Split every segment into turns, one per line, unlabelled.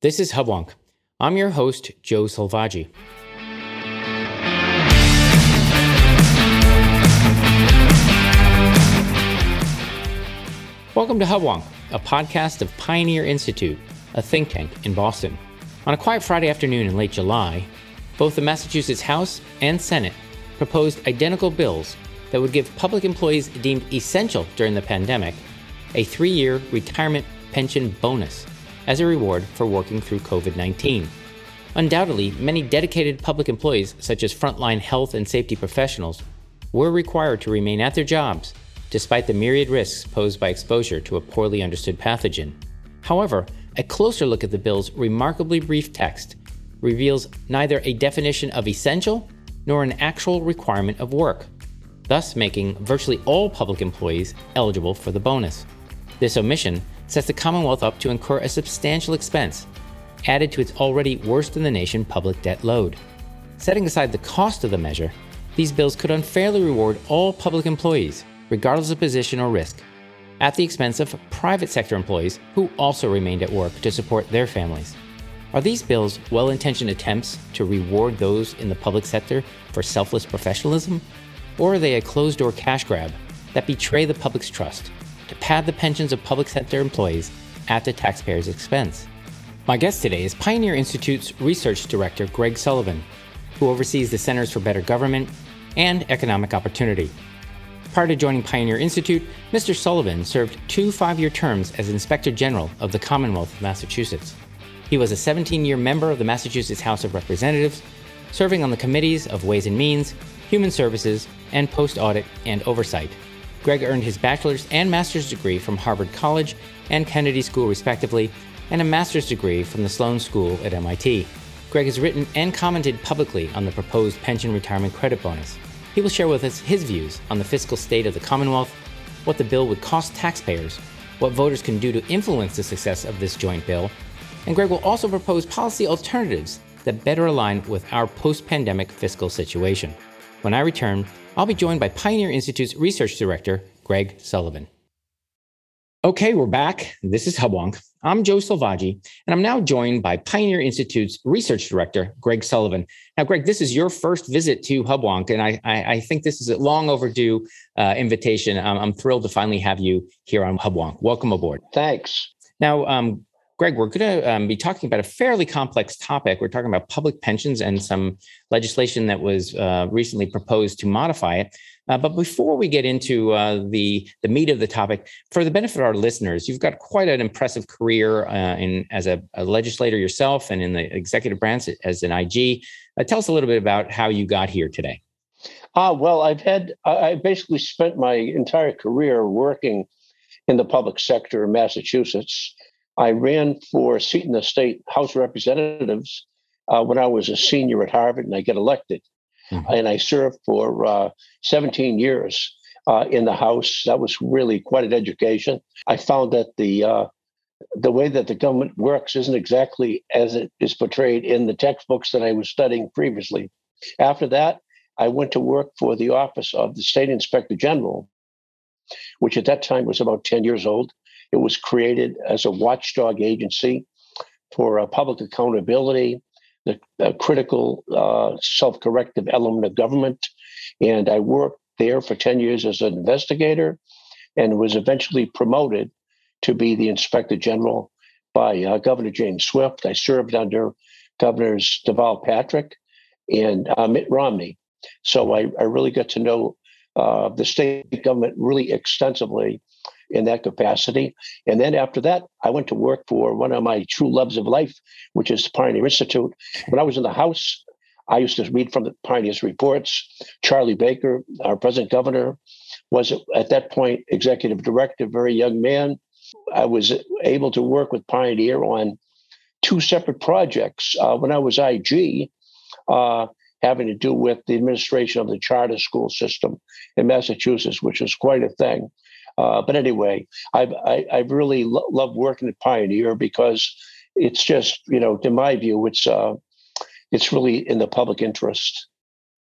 This is Hubwonk. I'm your host, Joe Selvaggi. Welcome to Hubwonk, a podcast of Pioneer Institute, a think tank in Boston. On a quiet Friday afternoon in late July, both the Massachusetts House and Senate proposed identical bills that would give public employees deemed essential during the pandemic a three year retirement pension bonus as a reward for working through COVID 19. Undoubtedly, many dedicated public employees, such as frontline health and safety professionals, were required to remain at their jobs despite the myriad risks posed by exposure to a poorly understood pathogen. However, a closer look at the bill's remarkably brief text reveals neither a definition of essential nor an actual requirement of work, thus making virtually all public employees eligible for the bonus. This omission sets the Commonwealth up to incur a substantial expense, added to its already worst in the nation public debt load. Setting aside the cost of the measure, these bills could unfairly reward all public employees, regardless of position or risk, at the expense of private sector employees who also remained at work to support their families. Are these bills well intentioned attempts to reward those in the public sector for selfless professionalism? Or are they a closed door cash grab that betray the public's trust to pad the pensions of public sector employees at the taxpayer's expense? My guest today is Pioneer Institute's Research Director Greg Sullivan, who oversees the Centers for Better Government and Economic Opportunity. Prior to joining Pioneer Institute, Mr. Sullivan served two five year terms as Inspector General of the Commonwealth of Massachusetts. He was a 17 year member of the Massachusetts House of Representatives, serving on the committees of Ways and Means, Human Services, and Post Audit and Oversight. Greg earned his bachelor's and master's degree from Harvard College and Kennedy School, respectively, and a master's degree from the Sloan School at MIT. Greg has written and commented publicly on the proposed pension retirement credit bonus. He will share with us his views on the fiscal state of the Commonwealth, what the bill would cost taxpayers, what voters can do to influence the success of this joint bill, and Greg will also propose policy alternatives that better align with our post pandemic fiscal situation. When I return, I'll be joined by Pioneer Institute's Research Director, Greg Sullivan. Okay, we're back. This is Hubwonk. I'm Joe Selvaggi, and I'm now joined by Pioneer Institute's Research Director, Greg Sullivan. Now, Greg, this is your first visit to Hubwonk, and I, I, I think this is a long overdue uh, invitation. I'm, I'm, thrilled to finally have you here on Hubwonk. Welcome aboard.
Thanks.
Now, um, Greg, we're going to um, be talking about a fairly complex topic. We're talking about public pensions and some legislation that was uh, recently proposed to modify it. Uh, but before we get into uh, the the meat of the topic, for the benefit of our listeners, you've got quite an impressive career uh, in as a, a, legislator yourself and in the executive branch as an IG. Uh, tell us a little bit about how you got here today.
Ah, well, I've had I basically spent my entire career working in the public sector in Massachusetts. I ran for a seat in the state House of Representatives uh, when I was a senior at Harvard, and I get elected. Mm-hmm. And I served for uh, 17 years uh, in the House. That was really quite an education. I found that the uh, the way that the government works isn't exactly as it is portrayed in the textbooks that I was studying previously. After that, I went to work for the office of the State Inspector General, which at that time was about 10 years old. It was created as a watchdog agency for uh, public accountability the, the critical uh, self corrective element of government. And I worked there for 10 years as an investigator and was eventually promoted to be the inspector general by uh, Governor Jane Swift. I served under Governors Deval Patrick and uh, Mitt Romney. So I, I really got to know uh, the state government really extensively in that capacity. And then after that, I went to work for one of my true loves of life, which is Pioneer Institute. When I was in the House, I used to read from the Pioneer's reports. Charlie Baker, our present governor, was at that point executive director, very young man. I was able to work with Pioneer on two separate projects. Uh, when I was IG, uh, having to do with the administration of the charter school system in Massachusetts, which was quite a thing. Uh, but anyway, I've I, I've really lo- loved working at Pioneer because it's just you know, in my view, it's uh, it's really in the public interest.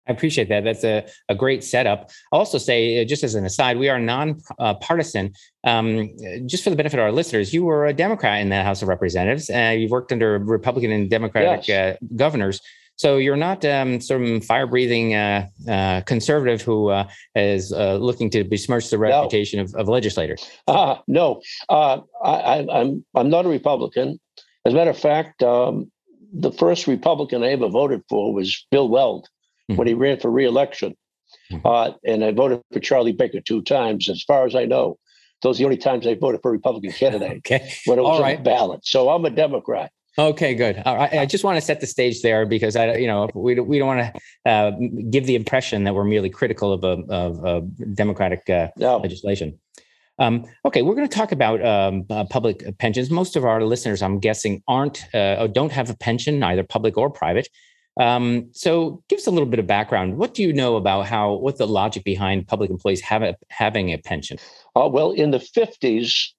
I appreciate that. That's a, a great setup. I'll also say, uh, just as an aside, we are non-partisan. Uh, um, just for the benefit of our listeners, you were a Democrat in the House of Representatives. Uh, you've worked under Republican and Democratic yes. uh, governors. So you're not um, some fire-breathing uh, uh, conservative who is looking to besmirch the reputation no. of, of, legislators.
Uh, no, I, am I'm, I'm not a Republican. As a matter of fact, um, the first Republican I ever voted for was Bill Weld mm-hmm. when he ran for reelection. Mm-hmm. Uh, and I voted for Charlie Baker two times. As far as I know, those are the only times I voted for a Republican candidate
okay.
when it was All right. on the ballot. So I'm a Democrat.
Okay, good. Right. I just want to set the stage there because I, you know, we we don't want to uh, give the impression that we're merely critical of a, of a democratic uh, no. legislation. Um, okay, we're going to talk about um, uh, public pensions. Most of our listeners, I'm guessing, aren't uh, don't have a pension, either public or private. Um, so, give us a little bit of background. What do you know about how what the logic behind public employees have a, having a pension?
Uh, well, in the fifties,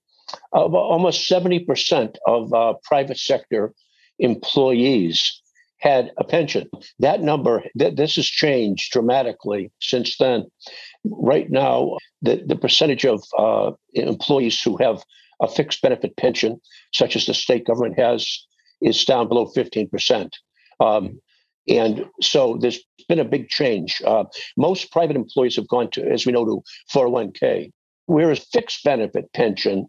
uh, almost seventy percent of uh, private sector employees had a pension. That number, th- this has changed dramatically since then. Right now, the, the percentage of uh, employees who have a fixed benefit pension, such as the state government has, is down below 15%. Um, and so there's been a big change. Uh, most private employees have gone to, as we know, to 401k, whereas fixed benefit pension,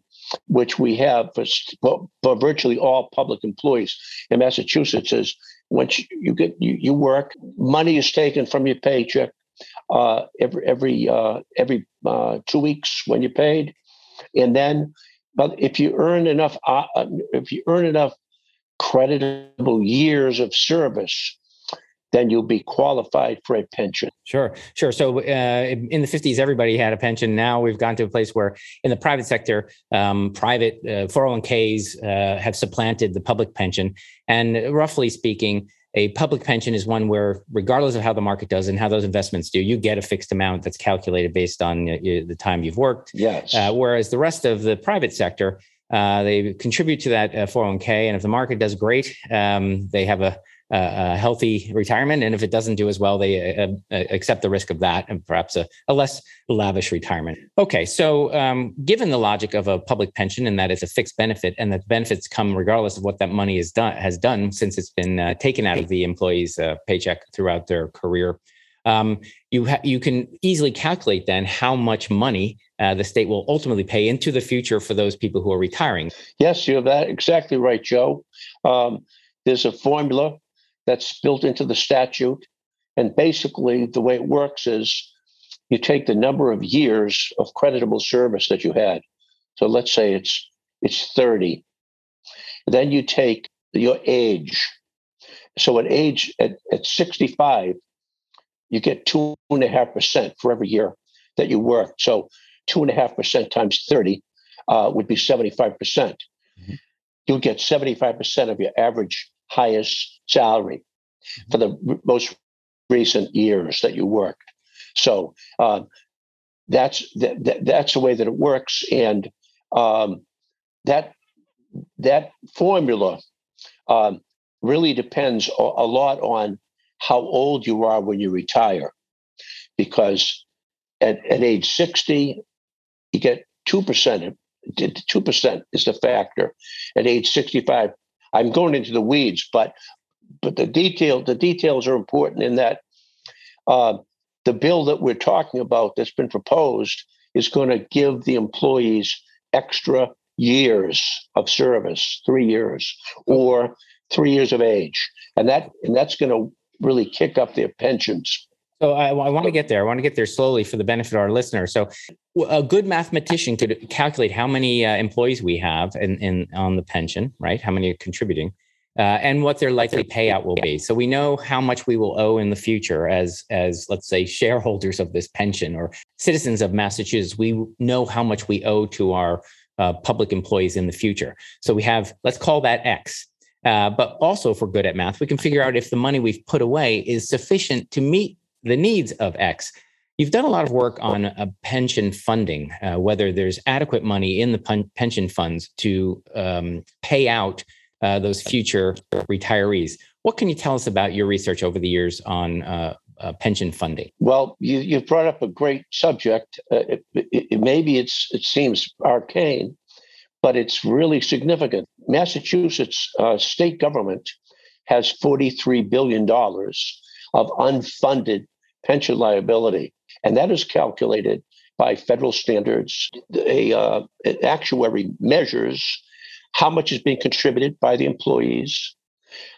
which we have for, for virtually all public employees. In Massachusetts, is once you get you, you work, money is taken from your paycheck uh, every every uh, every uh, two weeks when you're paid, and then, but if you earn enough, uh, if you earn enough creditable years of service, then you'll be qualified for a pension.
Sure, sure. So uh, in the 50s, everybody had a pension. Now we've gone to a place where in the private sector, um, private uh, 401ks uh, have supplanted the public pension. And roughly speaking, a public pension is one where, regardless of how the market does and how those investments do, you get a fixed amount that's calculated based on uh, the time you've worked.
Yes. Uh,
whereas the rest of the private sector, uh, they contribute to that 401k, and if the market does great, um, they have a a healthy retirement. And if it doesn't do as well, they uh, uh, accept the risk of that and perhaps a, a less lavish retirement. Okay, so um, given the logic of a public pension and that it's a fixed benefit and that benefits come regardless of what that money done has done since it's been uh, taken out of the employee's uh, paycheck throughout their career. Um, you ha- you can easily calculate then how much money uh, the state will ultimately pay into the future for those people who are retiring.
Yes, you have that exactly right, Joe. Um, there's a formula that's built into the statute. And basically, the way it works is you take the number of years of creditable service that you had. So let's say it's it's 30. Then you take your age. So at age at, at 65, you get two and a half percent for every year that you work. So two and a half percent times 30 uh, would be 75%. mm hmm You'll get 75% of your average highest salary for the most recent years that you worked. So uh, that's that, that's the way that it works, and um, that that formula um, really depends a, a lot on how old you are when you retire, because at, at age sixty, you get two percent. Two percent is the factor. At age sixty-five, I'm going into the weeds, but but the detail the details are important in that uh, the bill that we're talking about that's been proposed is going to give the employees extra years of service, three years or three years of age, and that and that's going to really kick up their pensions.
So I, I, want to get there. I want to get there slowly for the benefit of our listeners. So a good mathematician could calculate how many uh, employees we have in, in on the pension, right? How many are contributing, uh, and what their likely payout will be. So we know how much we will owe in the future as as let's say shareholders of this pension or citizens of Massachusetts. We know how much we owe to our uh, public employees in the future. So we have let's call that X. Uh, but also, if we're good at math, we can figure out if the money we've put away is sufficient to meet the needs of X. You've done a lot of work on uh, pension funding, uh, whether there's adequate money in the pen- pension funds to um, pay out uh, those future retirees. What can you tell us about your research over the years on uh, uh, pension funding?
Well, you, you've brought up a great subject. Uh, it, it, maybe it's it seems arcane, but it's really significant. Massachusetts uh, state government has $43 billion of unfunded pension liability, and that is calculated by federal standards. A, uh, actuary measures how much is being contributed by the employees,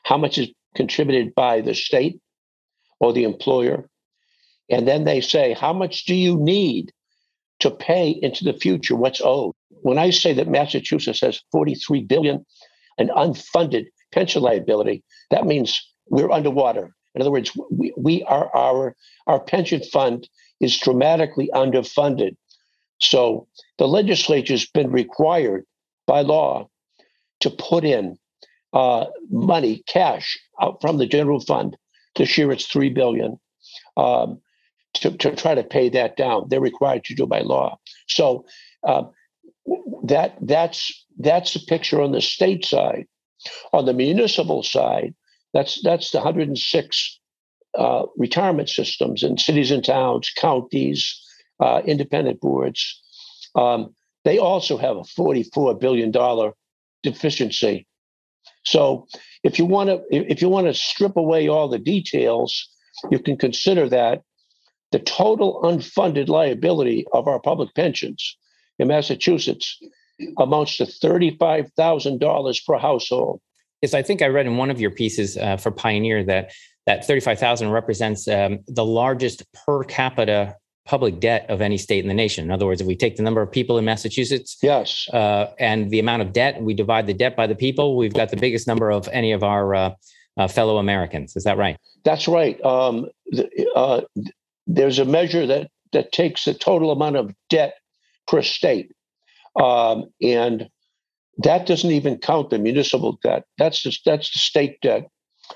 how much is contributed by the state or the employer. And then they say, how much do you need to pay into the future what's owed? When I say that Massachusetts has 43 billion in unfunded pension liability, that means we're underwater. In other words, we, we are our our pension fund is dramatically underfunded. So the legislature's been required by law to put in uh, money, cash out from the general fund. This year it's three billion. Um, to, to try to pay that down, they're required to do by law. So uh, that that's that's the picture on the state side. On the municipal side, that's that's the 106 uh, retirement systems in cities and towns, counties, uh, independent boards. Um, they also have a 44 billion dollar deficiency. So if you want to if you want to strip away all the details, you can consider that the total unfunded liability of our public pensions in Massachusetts amounts to $35,000 per household.
Yes, I think I read in one of your pieces uh, for Pioneer that that 35,000 represents um, the largest per capita public debt of any state in the nation. In other words, if we take the number of people in Massachusetts,
yes,
uh, and the amount of debt, we divide the debt by the people, we've got the biggest number of any of our uh, uh, fellow Americans. Is that right?
That's right. Um, the, uh, there's a measure that that takes the total amount of debt per state, um, and that doesn't even count the municipal debt. That's just that's the state debt.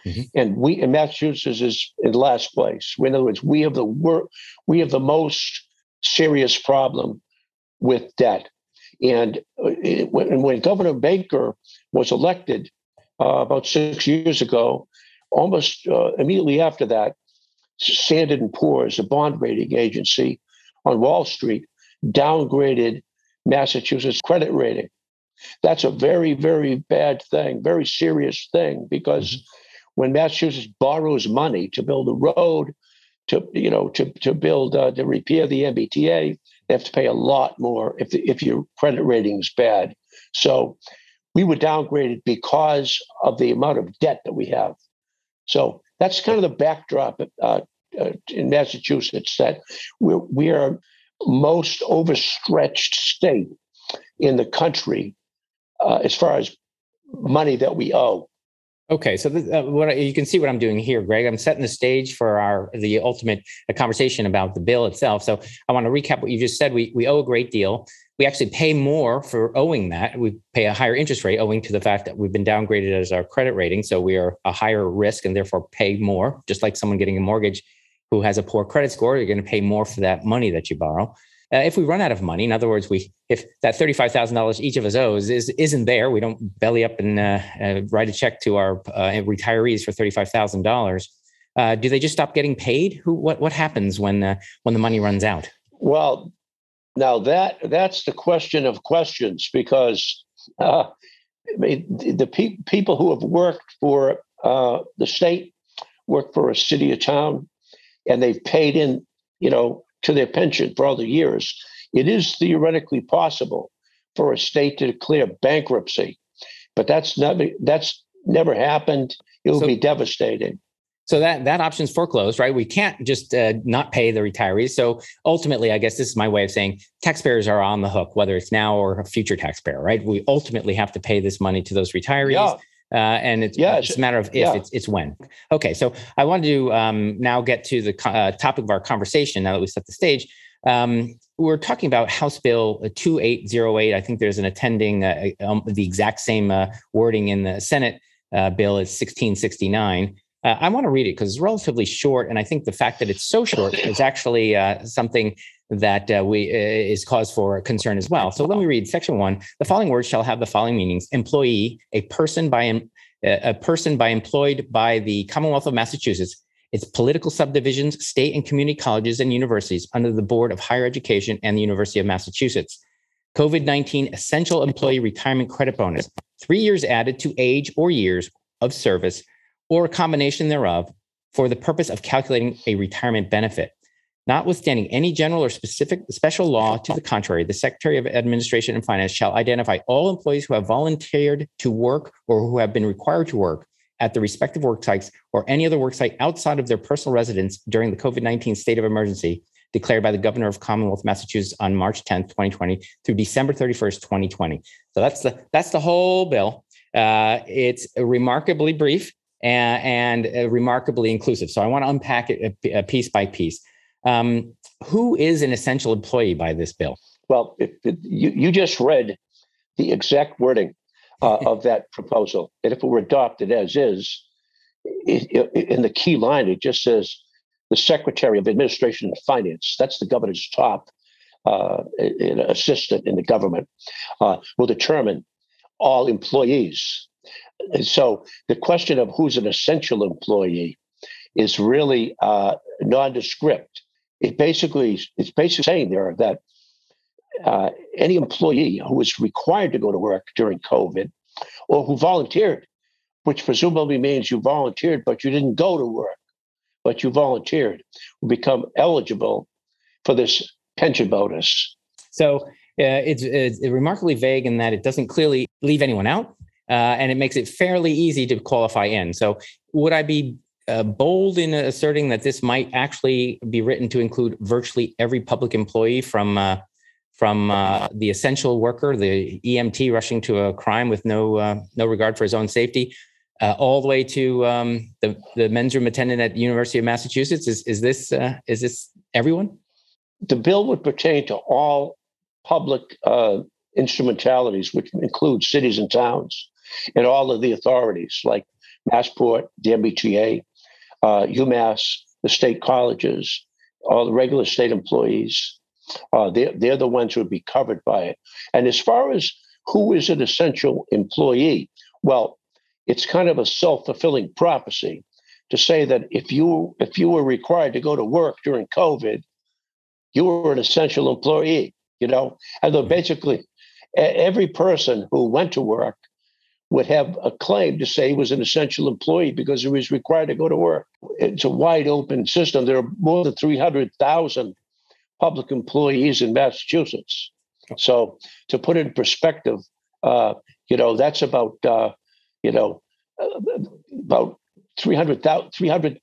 Mm-hmm. And we in Massachusetts is in last place. In other words, we have the wor- we have the most serious problem with debt. And uh, when, when, Governor Baker was elected uh, about six years ago, almost uh, immediately after that, Standard and Poor's, a bond rating agency on Wall Street, downgraded Massachusetts credit rating. That's a very, very bad thing, very serious thing, because mm-hmm when Massachusetts borrows money to build a road, to you know to to build uh, to repair the MBTA, they have to pay a lot more if the, if your credit rating is bad. So we were downgraded because of the amount of debt that we have. So that's kind of the backdrop uh, uh, in Massachusetts that we're, we are most overstretched state in the country uh, as far as money that we owe.
Okay, so this, uh, what I, you can see what I'm doing here, Greg. I'm setting the stage for our the ultimate conversation about the bill itself. So I want to recap what you just said. We we owe a great deal. We actually pay more for owing that. We pay a higher interest rate owing to the fact that we've been downgraded as our credit rating. So we are a higher risk and therefore pay more. Just like someone getting a mortgage who has a poor credit score, you're going to pay more for that money that you borrow. Uh, if we run out of money, in other words, we if that thirty five thousand dollars each of us owes is isn't there, we don't belly up and uh, uh, write a check to our uh, retirees for thirty five thousand dollars. Uh, do they just stop getting paid? Who what what happens when uh, when the money runs out?
Well, now that that's the question of questions because I mean, the pe- people who have worked for the state, work for a city or town, and they've paid in, you know, to their pension for all the years, it is theoretically possible for a state to declare bankruptcy, but that's never that's never happened. It will so, be devastating.
So that that option's foreclosed, right? We can't just uh, not pay the retirees. So ultimately, I guess this is my way of saying taxpayers are on the hook, whether it's now or a future taxpayer, right? We ultimately have to pay this money to those retirees. Yeah. Uh, and it's, yeah, it's, a matter of if yeah. it's, it's when. Okay, so I wanted to um, now get to the uh, topic of our conversation. Now that we set the stage, um, we're talking about House Bill 2808. I think there's an attending uh, um, the exact same uh, wording in the Senate uh, bill is 1669. Uh, I want to read it because it's relatively short, and I think the fact that it's so short is actually something that uh, we uh, is cause for concern as well. So let me read section one. The following words shall have the following meanings: employee, a person by a person by employed by the Commonwealth of Massachusetts, its political subdivisions, state and community colleges and universities under the Board of Higher Education and the University of Massachusetts. COVID 19 Essential Employee Retirement Credit Bonus, three years added to age or years of service or a combination thereof for the purpose of calculating a retirement benefit. Notwithstanding any general or specific special law to the contrary, the Secretary of Administration and Finance shall identify all employees who have volunteered to work or who have been required to work at the respective work sites or any other work site outside of their personal residence during the COVID 19 state of emergency declared by the governor of Commonwealth Massachusetts on March 10th, 2020 through December 31st, 2020. So that's the that's the whole bill. Uh, it's remarkably brief and, and uh, remarkably inclusive. So I want to unpack it uh, uh, piece by piece. Um, who is an essential employee by this bill?
Well, it, it, you, you just read the exact wording uh, of that proposal. And if it were adopted as is, it, in the key line, it just says the Secretary of Administration and Finance, that's the governor's top uh, assistant in the government, uh, will determine all employees so the question of who's an essential employee is really uh, nondescript. It basically it's basically saying there that uh, any employee who was required to go to work during COVID or who volunteered, which presumably means you volunteered but you didn't go to work, but you volunteered, will become eligible for this pension bonus.
So uh, it's, it's remarkably vague in that it doesn't clearly leave anyone out uh, and it makes it fairly easy to qualify in. So, would I be uh, bold in asserting that this might actually be written to include virtually every public employee from uh, from uh, the essential worker, the EMT rushing to a crime with no uh, no regard for his own safety, uh, all the way to um, the the men's room attendant at the University of Massachusetts? Is is this is this everyone?
The bill would pertain to all public instrumentalities, which include cities and towns and all of the authorities like Massport, the MBTA, uh, UMass, the state colleges, all the regular state employees. Uh, they're, they're the ones who would be covered by it. And as far as who is an essential employee, well, it's kind of a self-fulfilling prophecy to say that if you if you were required to go to work during COVID, you were an essential employee. You know, and though basically every person who went to work would have a claim to say he was an essential employee because he was required to go to work. It's a wide open system. There are more than 300,000 public employees in Massachusetts. So to put it in perspective, uh, you know, that's about, uh, you know, about 300,000 300,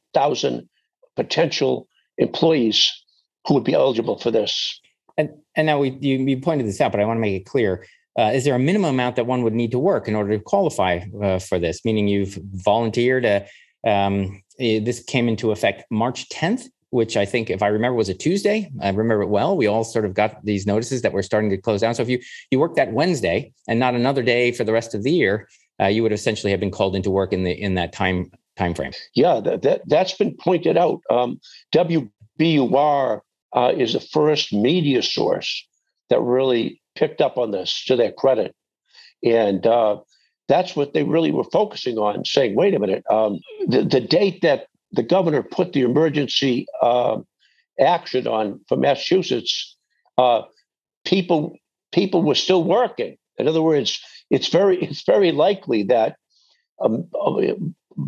potential employees who would be eligible for this.
And, and now we, you, you pointed this out, but I want to make it clear uh, is there a minimum amount that one would need to work in order to qualify uh, for this? Meaning you've volunteered. Uh, um, eh, this came into effect March 10th, which I think, if I remember, was a Tuesday. I remember it well. We all sort of got these notices that we're starting to close down. So if you you work that Wednesday and not another day for the rest of the year, uh, you would essentially have been called into work in the in that time time frame.
Yeah, that, that that's been pointed out. Um, WBUR uh, is the first media source that really picked up on this to their credit. And uh, that's what they really were focusing on, saying, wait a minute, um, the, the date that the governor put the emergency uh, action on for Massachusetts, uh, people people were still working. In other words, it's very it's very likely that um,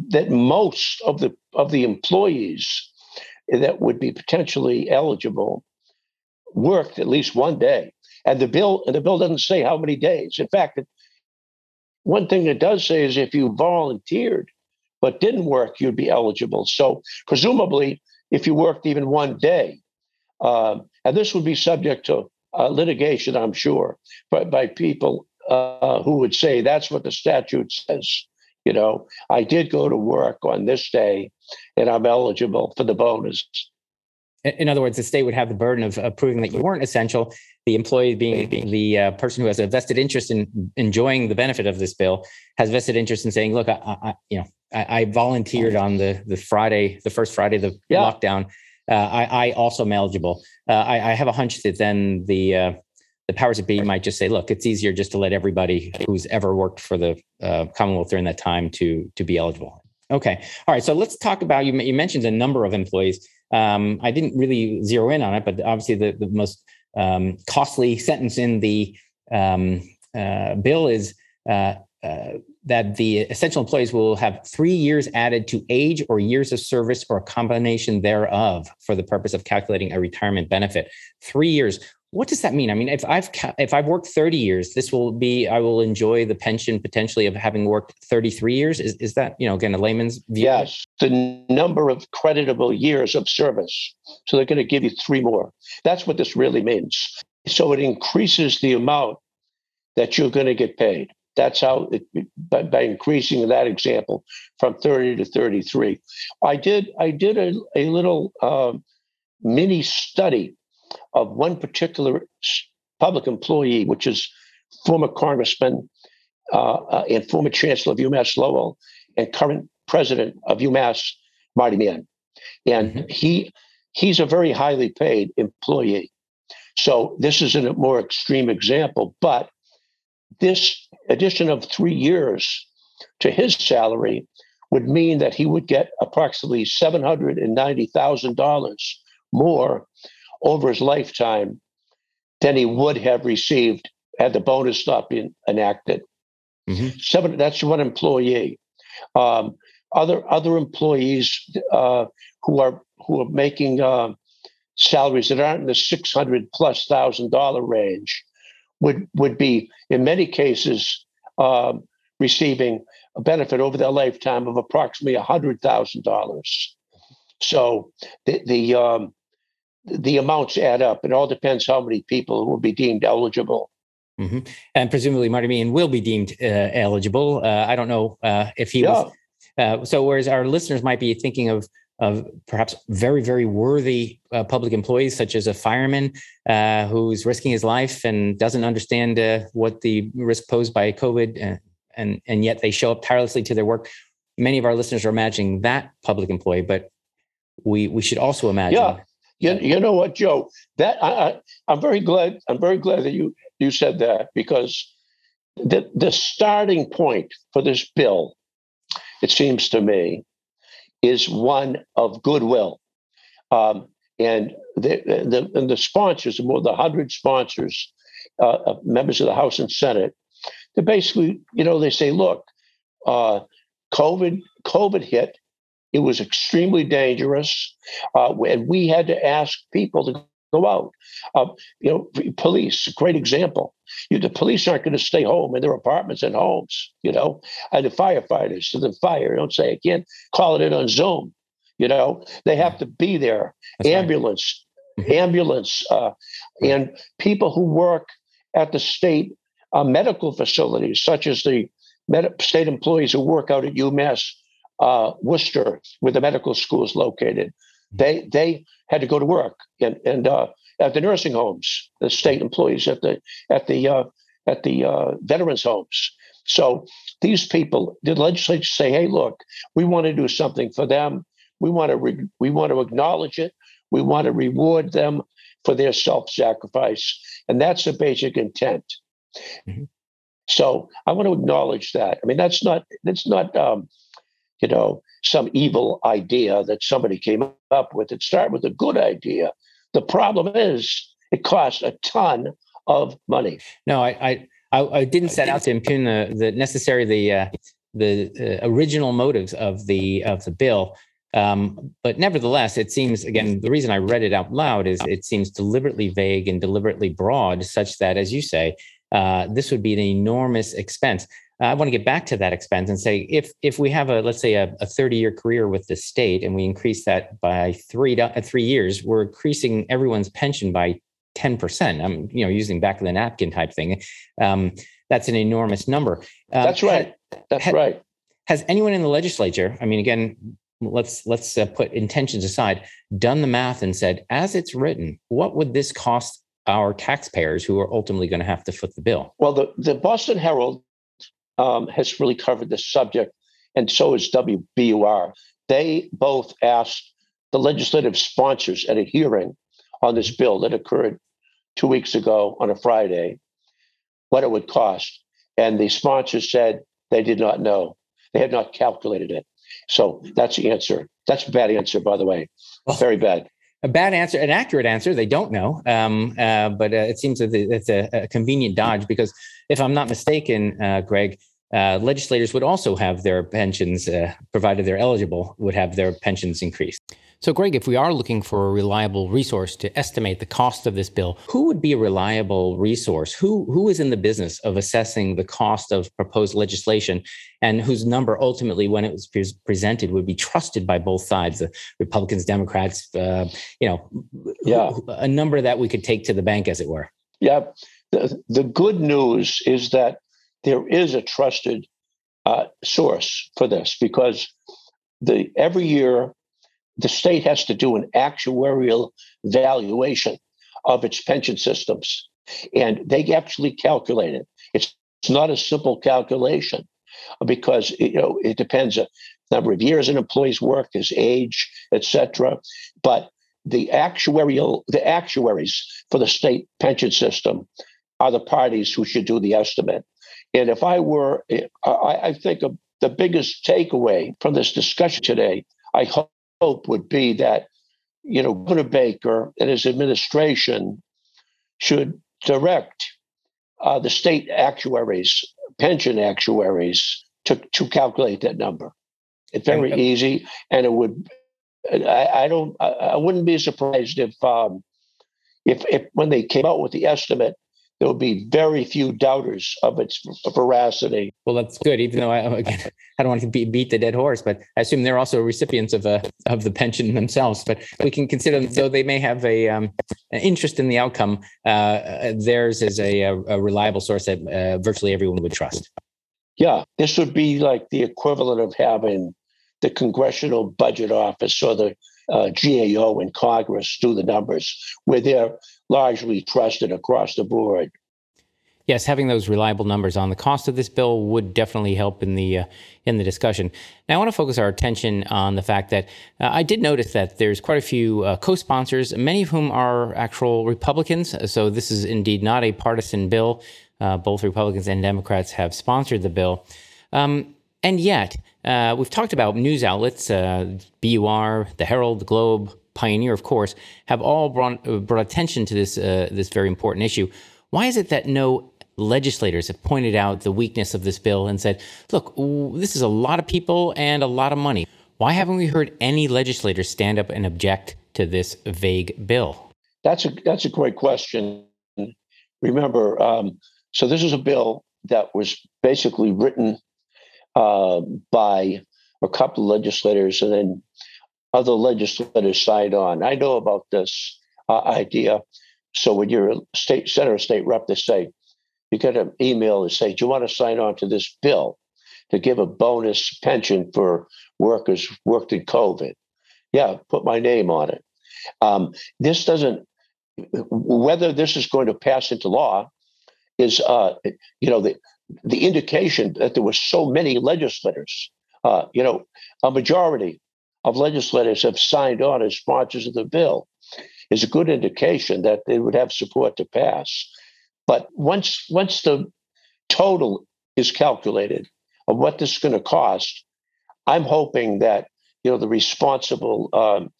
that most of the of the employees that would be potentially eligible worked at least one day. And the bill and the bill doesn't say how many days. In fact, one thing it does say is if you volunteered but didn't work, you'd be eligible. So presumably, if you worked even one day, uh, and this would be subject to uh, litigation, I'm sure, but by people uh, who would say that's what the statute says. You know, I did go to work on this day, and I'm eligible for the bonus.
In other words, the state would have the burden of proving that you weren't essential. The employee, being, the uh, person who has a vested interest in enjoying the benefit of this bill, has vested interest in saying, "Look, I, I you know, I, I, volunteered on the the Friday, the first Friday of the yeah. lockdown. Uh, I, I, also am eligible. Uh, I, have a hunch that then the uh, the powers that be might just say, "Look, it's easier just to let everybody who's ever worked for the uh, Commonwealth during that time to to be eligible." Okay. All right. So let's talk about you. You mentioned a number of employees. Um, I didn't really zero in on it, but obviously the, the most um, costly sentence in the um, uh, bill is uh, uh, that the essential employees will have three years added to age or years of service or a combination thereof for the purpose of calculating a retirement benefit. Three years. What does that mean? I mean, if I've if I've worked 30 years, this will be I will enjoy the pension potentially of having worked 33 years. Is is that you know again a layman's view?
Yes, the number of creditable years of service. So they're going to give you three more. That's what this really means. So it increases the amount that you're going to get paid. That's how it, by, by, increasing that example from 30 to 33. I did I did a, a little uh, mini study of one particular public employee, which is former Congressman uh, uh, and former Chancellor of UMass Lowell and current president of UMass, Marty Meehan. And mm-hmm. he he's a very highly paid employee. So this is a more extreme example, but this addition of three years to his salary would mean that he would get approximately $790,000 more over his lifetime than he would have received had the bonus not been enacted. Mm-hmm. Seven, that's one employee. Um, other other employees uh, who are who are making uh, salaries that aren't in the six hundred plus thousand dollar range would would be in many cases um, receiving a benefit over their lifetime of approximately hundred thousand dollars. So the the um, the amounts add up. It all depends how many people will be deemed eligible.
Mm-hmm. And presumably, Marty Meehan will be deemed uh, eligible. Uh, I don't know uh, if he yeah. was. Uh, so, whereas our listeners might be thinking of of perhaps very, very worthy uh, public employees, such as a fireman uh, who's risking his life and doesn't understand what the risk posed by COVID, and and yet they show up tirelessly to their work. Many of our listeners are imagining that public employee, but we we should also imagine.
Yeah you, you know what, Joe? That I, I am very glad. I'm very glad that you you said that because the the starting point for this bill, it seems to me, is one of goodwill, um, and the the and the sponsors, more than hundred sponsors, uh, members of the House and Senate, they basically, you know, they say, look, uh, COVID COVID hit it was extremely dangerous, uh, and we had to ask people to go out. Uh, you know, police, great example. You, the police aren't going to stay home in their apartments and homes. You know, and the firefighters to the fire don't say I can't call it in on Zoom. You know, they have to be there. That's ambulance, right. Mm-hmm. ambulance, uh, and people who work at the state uh, medical facilities, such as the med- state employees who work out at UMass uh, Worcester, where the medical school is located. They they had to go to work and and uh, at the nursing homes, the state employees at the at the uh, at the uh, veterans homes. So these people, the legislature say, "Hey, look, we want to do something for them. We want to re- we want to acknowledge it. We want to reward them for their self-sacrifice, and that's the basic intent." Mm-hmm. So I want to acknowledge that. I mean, that's not that's not um, you know, some evil idea that somebody came up with. It started with a good idea. The problem is it costs a ton of money.
No, I I, I didn't set out to impugn the, the necessary the uh, the uh, original motives of the of the bill. Um, but nevertheless, it seems again the reason I read it out loud is it seems deliberately vague and deliberately broad, such that, as you say, uh, this would be an enormous expense. I want to get back to that expense and say if if we have a let's say a, a 30 year career with the state and we increase that by three uh, three years, we're increasing everyone's pension by 10%. I'm you know using back of the napkin type thing. Um, that's an enormous number.
Um, that's right. That's ha, right.
Has anyone in the legislature? I mean, again, let's let's uh, put intentions aside. Done the math and said, as it's written, what would this cost our taxpayers who are ultimately going to have to foot the bill?
Well, the, the Boston Herald um, has really covered this subject, and so is WBUR. They both asked the legislative sponsors at a hearing on this bill that occurred two weeks ago on a Friday what it would cost. And the sponsors said they did not know. They had not calculated it. So that's the answer. That's a bad answer, by the way. Very bad.
A bad answer, an accurate answer. They don't know, um, uh, but uh, it seems that it's a, a, convenient dodge because, if I'm not mistaken, uh, Greg, uh, legislators would also have their pensions, uh, provided they're eligible, would have their pensions increased. So, Greg, if we are looking for a reliable resource to estimate the cost of this bill, who would be a reliable resource? Who who is in the business of assessing the cost of proposed legislation, and whose number ultimately, when it was pre- presented, would be trusted by both sides, the Republicans, Democrats, uh, you know, yeah. a number that we could take to the bank, as it were.
Yeah. The, the good news is that there is a trusted uh, source for this because the every year the state has to do an actuarial valuation of its pension systems. And they actually calculate it. It's, it's not a simple calculation because you know it depends a number of years an employee's work, his age, etc. But the actuarial the actuaries for the state pension system are the parties who should do the estimate. And if I were, I, I think the biggest takeaway from this discussion today, I hope hope would be that, you know, Governor Baker and his administration should direct uh, the state actuaries, pension actuaries, to, to calculate that number. It's very easy, and it would. I, I don't. I, I, wouldn't be surprised if, um, if, if when they came out with the estimate, there will be very few doubters of its veracity.
Well, that's good. Even though I again, I don't want to beat, beat the dead horse, but I assume they're also recipients of a of the pension themselves. But we can consider them, though they may have a um, an interest in the outcome. Uh, theirs is a, a, reliable source that uh, virtually everyone would trust.
Yeah, this would be like the equivalent of having the Congressional Budget Office or the uh, GAO in Congress do the numbers, where they're largely trusted across the board.
Yes, having those reliable numbers on the cost of this bill would definitely help in the uh, in the discussion. Now, I want to focus our attention on the fact that uh, I did notice that there's quite a few uh, co-sponsors, many of whom are actual Republicans. So this is indeed not a partisan bill. Uh, both Republicans and Democrats have sponsored the bill. Um, and yet, uh, we've talked about news outlets, uh, BUR, the Herald, the Globe, Pioneer, of course, have all brought, uh, brought attention to this, uh, this very important issue. Why is it that no legislators have pointed out the weakness of this bill and said, look, this is a lot of people and a lot of money? Why haven't we heard any legislators stand up and object to this vague bill?
That's a, that's a great question. Remember, um, so this is a bill that was basically written uh, by a couple of legislators and then other legislators signed on. I know about this uh, idea. So when you're a state senator, state rep, they say, you get an email and say, do you want to sign on to this bill to give a bonus pension for workers worked in COVID? Yeah, put my name on it. Um, this doesn't, whether this is going to pass into law is, uh, you know, the, the indication that there were so many legislators, uh, you know, a majority of legislators have signed on as sponsors of the bill is a good indication that they would have support to pass. But once once the total is calculated of what this is going to cost, I'm hoping that you know the responsible um,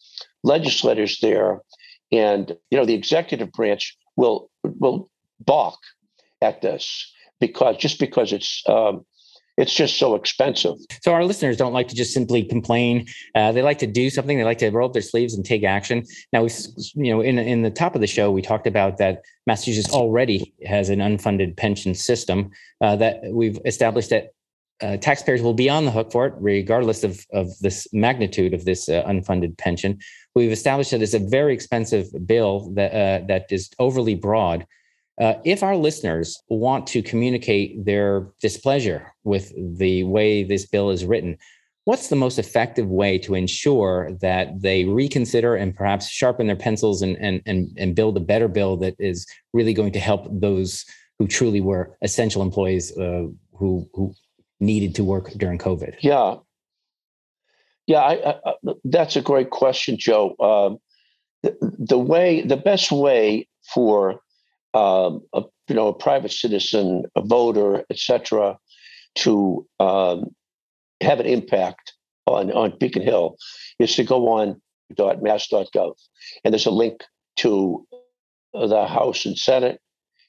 legislators there and you know the executive branch will will balk at this because just because it's um, it's just so expensive.
So our listeners don't like to just simply complain. Uh, they like to do something. They like to roll up their sleeves and take action. Now, we, you know, in in the top of the show, we talked about that Massachusetts already has an unfunded pension system uh, that we've established that uh, taxpayers will be on the hook for it, regardless of of this magnitude of this uh, unfunded pension. We've established that it's a very expensive bill that uh, that is overly broad. Uh, if our listeners want to communicate their displeasure with the way this bill is written, what's the most effective way to ensure that they reconsider and perhaps sharpen their pencils and, and, and, and build a better bill that is really going to help those who truly were essential employees uh, who, who needed to work during COVID?
Yeah. Yeah, I, I, that's a great question, Joe. Um, the, the way, the best way for um, a, you know, a private citizen, a voter, etc., to um, have an impact on, on Beacon Hill is to go on mass.gov. And there's a link to the House and Senate,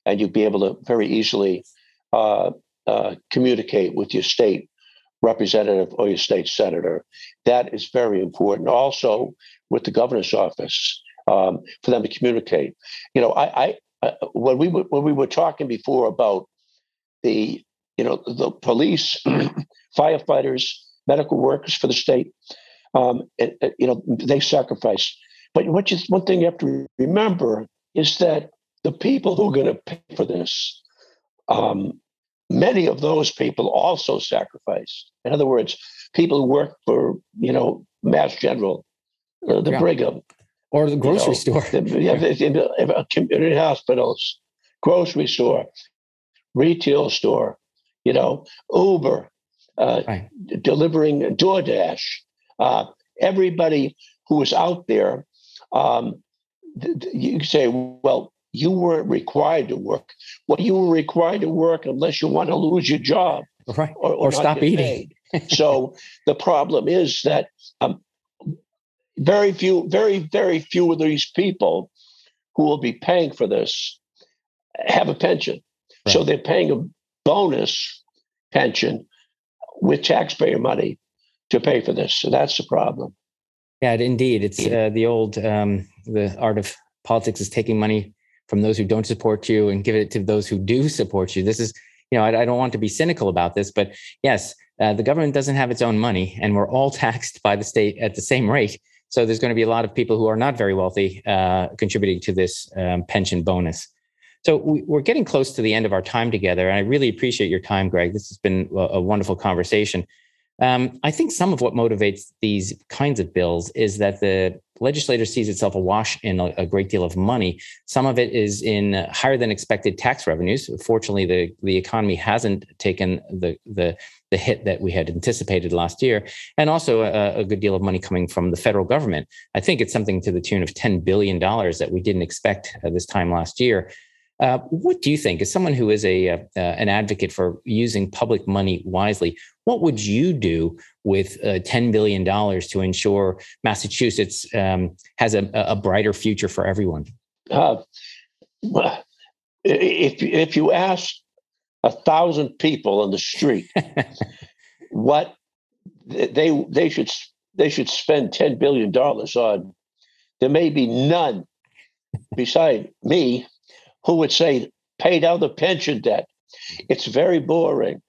and you'll be able to very easily uh, uh, communicate with your state representative or your state senator. That is very important. Also, with the governor's office um, for them to communicate. You know, I, I, I when we were, when we were talking before about the you know the police, firefighters, medical workers for the state, um, and, you know they sacrifice. But what you, one thing you have to remember is that the people who are going to pay for this, um, many of those people also sacrifice. In other words, people who work for you know Mass General, uh, the yeah. Brigham,
or the grocery you know, store,
yeah, community hospitals, grocery store, retail store, you know, Uber, uh, right. delivering DoorDash. Uh, everybody who was out there, um, th- you say, well, you weren't required to work. Well, you were required to work unless you want to lose your job,
right? Or, or, or stop eating.
so the problem is that um, very few, very, very few of these people who will be paying for this have a pension. Right. So they're paying a bonus pension with taxpayer money to pay for this. So that's the problem.
Yeah, indeed. It's uh, the old um, the art of politics is taking money from those who don't support you and give it to those who do support you. This is, you know, I, I don't want to be cynical about this, but yes, uh, the government doesn't have its own money, and we're all taxed by the state at the same rate. So there's going to be a lot of people who are not very wealthy uh, contributing to this um, pension bonus. So we, are getting close to the end of our time together. And I really appreciate your time, Greg. This has been a, wonderful conversation. Um, I think some of what motivates these kinds of bills is that the legislator sees itself awash in a, a, great deal of money. Some of it is in higher than expected tax revenues. Fortunately, the, the economy hasn't taken the, the, the hit that we had anticipated last year, and also a, a good deal of money coming from the federal government. I think it's something to the tune of $10 billion that we didn't expect uh, this time last year. Uh, what do you think, as someone who is a uh, uh, an advocate for using public money wisely, what would you do with uh, ten billion dollars to ensure Massachusetts um, has a, a, brighter future for everyone? Uh,
if if you ask a thousand people on the street what they they should they should spend ten billion dollars on, there may be none beside me who would say, pay down the pension debt. Mm-hmm. It's very boring.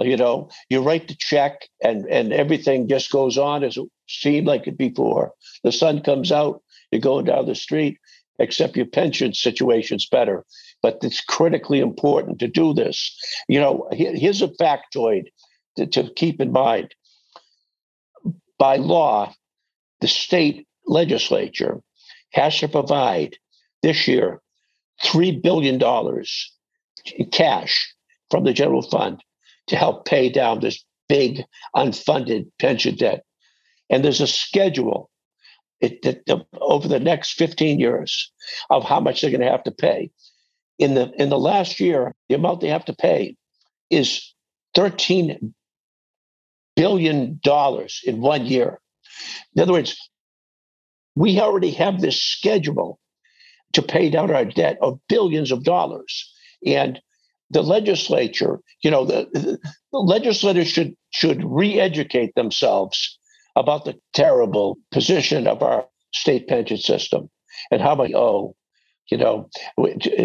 Uh, you know, you write the check and, and everything just goes on as it seemed like it before. The sun comes out, you're going down the street, except your pension situation's better. But it's critically important to do this. You know, here's a factoid to, to keep in mind. By law, the state legislature has to provide this year $3 billion in cash from the general fund to help pay down this big unfunded pension debt. And there's a schedule it, it, over the next 15 years of how much they're going to have to pay. In the in the last year, the amount they have to pay is 13 billion dollars in one year. In other words, we already have this schedule to pay down our debt of billions of dollars. And the legislature, you know, the, the legislators should should re-educate themselves about the terrible position of our state pension system and how much we owe, you know,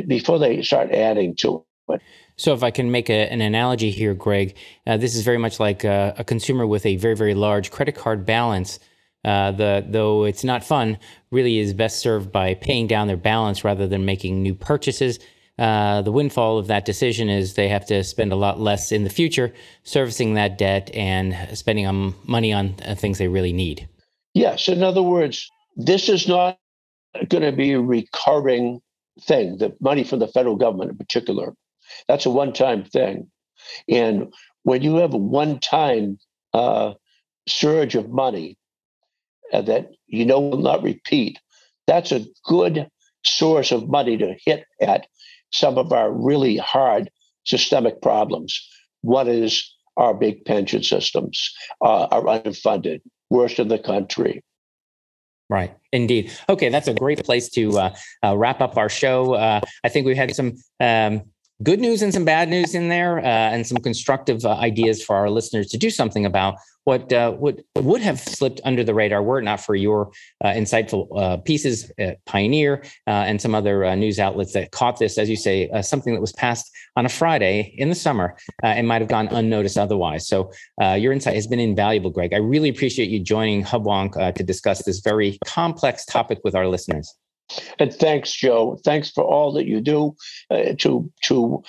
before they start adding to it.
So, if I can make a, an analogy here, Greg, uh, this is very much like a, a consumer with a very, very large credit card balance uh, the though it's not fun, really is best served by paying down their balance rather than making new purchases. Uh, the windfall of that decision is they have to spend a lot less in the future servicing that debt and spending on money on uh, things they really need.
Yes, in other words, this is not going to be a recurring thing. The money from the federal government, in particular, that's a one-time thing, and when you have a one-time uh, surge of money that you know will not repeat, that's a good source of money to hit at some of our really hard systemic problems. One is our big pension systems uh, are unfunded, worst in the country.
Right. Indeed. Okay, that's a great place to uh, uh, wrap up our show. Uh, I think we've had some um, good news and some bad news in there, uh, and some constructive uh, ideas for our listeners to do something about what uh, would would have slipped under the radar were it not for your uh, insightful uh, pieces at Pioneer uh, and some other uh, news outlets that caught this, as you say, uh, something that was passed on a Friday in the summer and might have gone unnoticed otherwise. So your insight has been invaluable, Greg. I really appreciate you joining Hubwonk to discuss this very complex topic with our listeners.
And thanks, Joe. Thanks for all that you do to to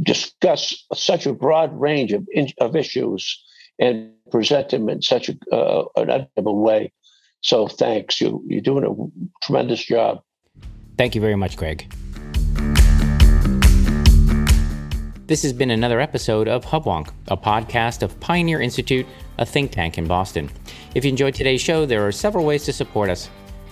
discuss such a broad range of, of issues and present them in such a, uh, an admirable way. So thanks. You, you're doing a tremendous job.
Thank you very much, Greg. This has been another episode of Hubwonk, a podcast of Pioneer Institute, a think tank in Boston. If you enjoyed today's show, there are several ways to support us.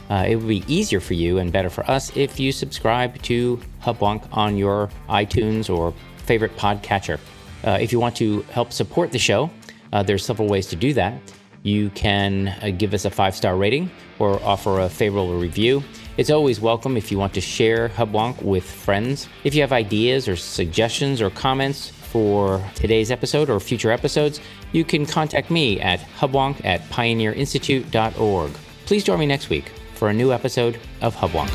Uh, it would be easier for you and better for us if you subscribe to Hubwonk on your iTunes or favorite podcatcher. Uh, if you want to help support the show, uh, there's several ways to do that. You can uh, give us a five star rating or offer a favorable review. It's always welcome if you want to share Hubwonk with friends. If you have ideas or suggestions or comments for today's episode or future episodes, you can contact me at hubwonk at pioneerinstitute.org. Please join me next week for a new episode of Hubwonk.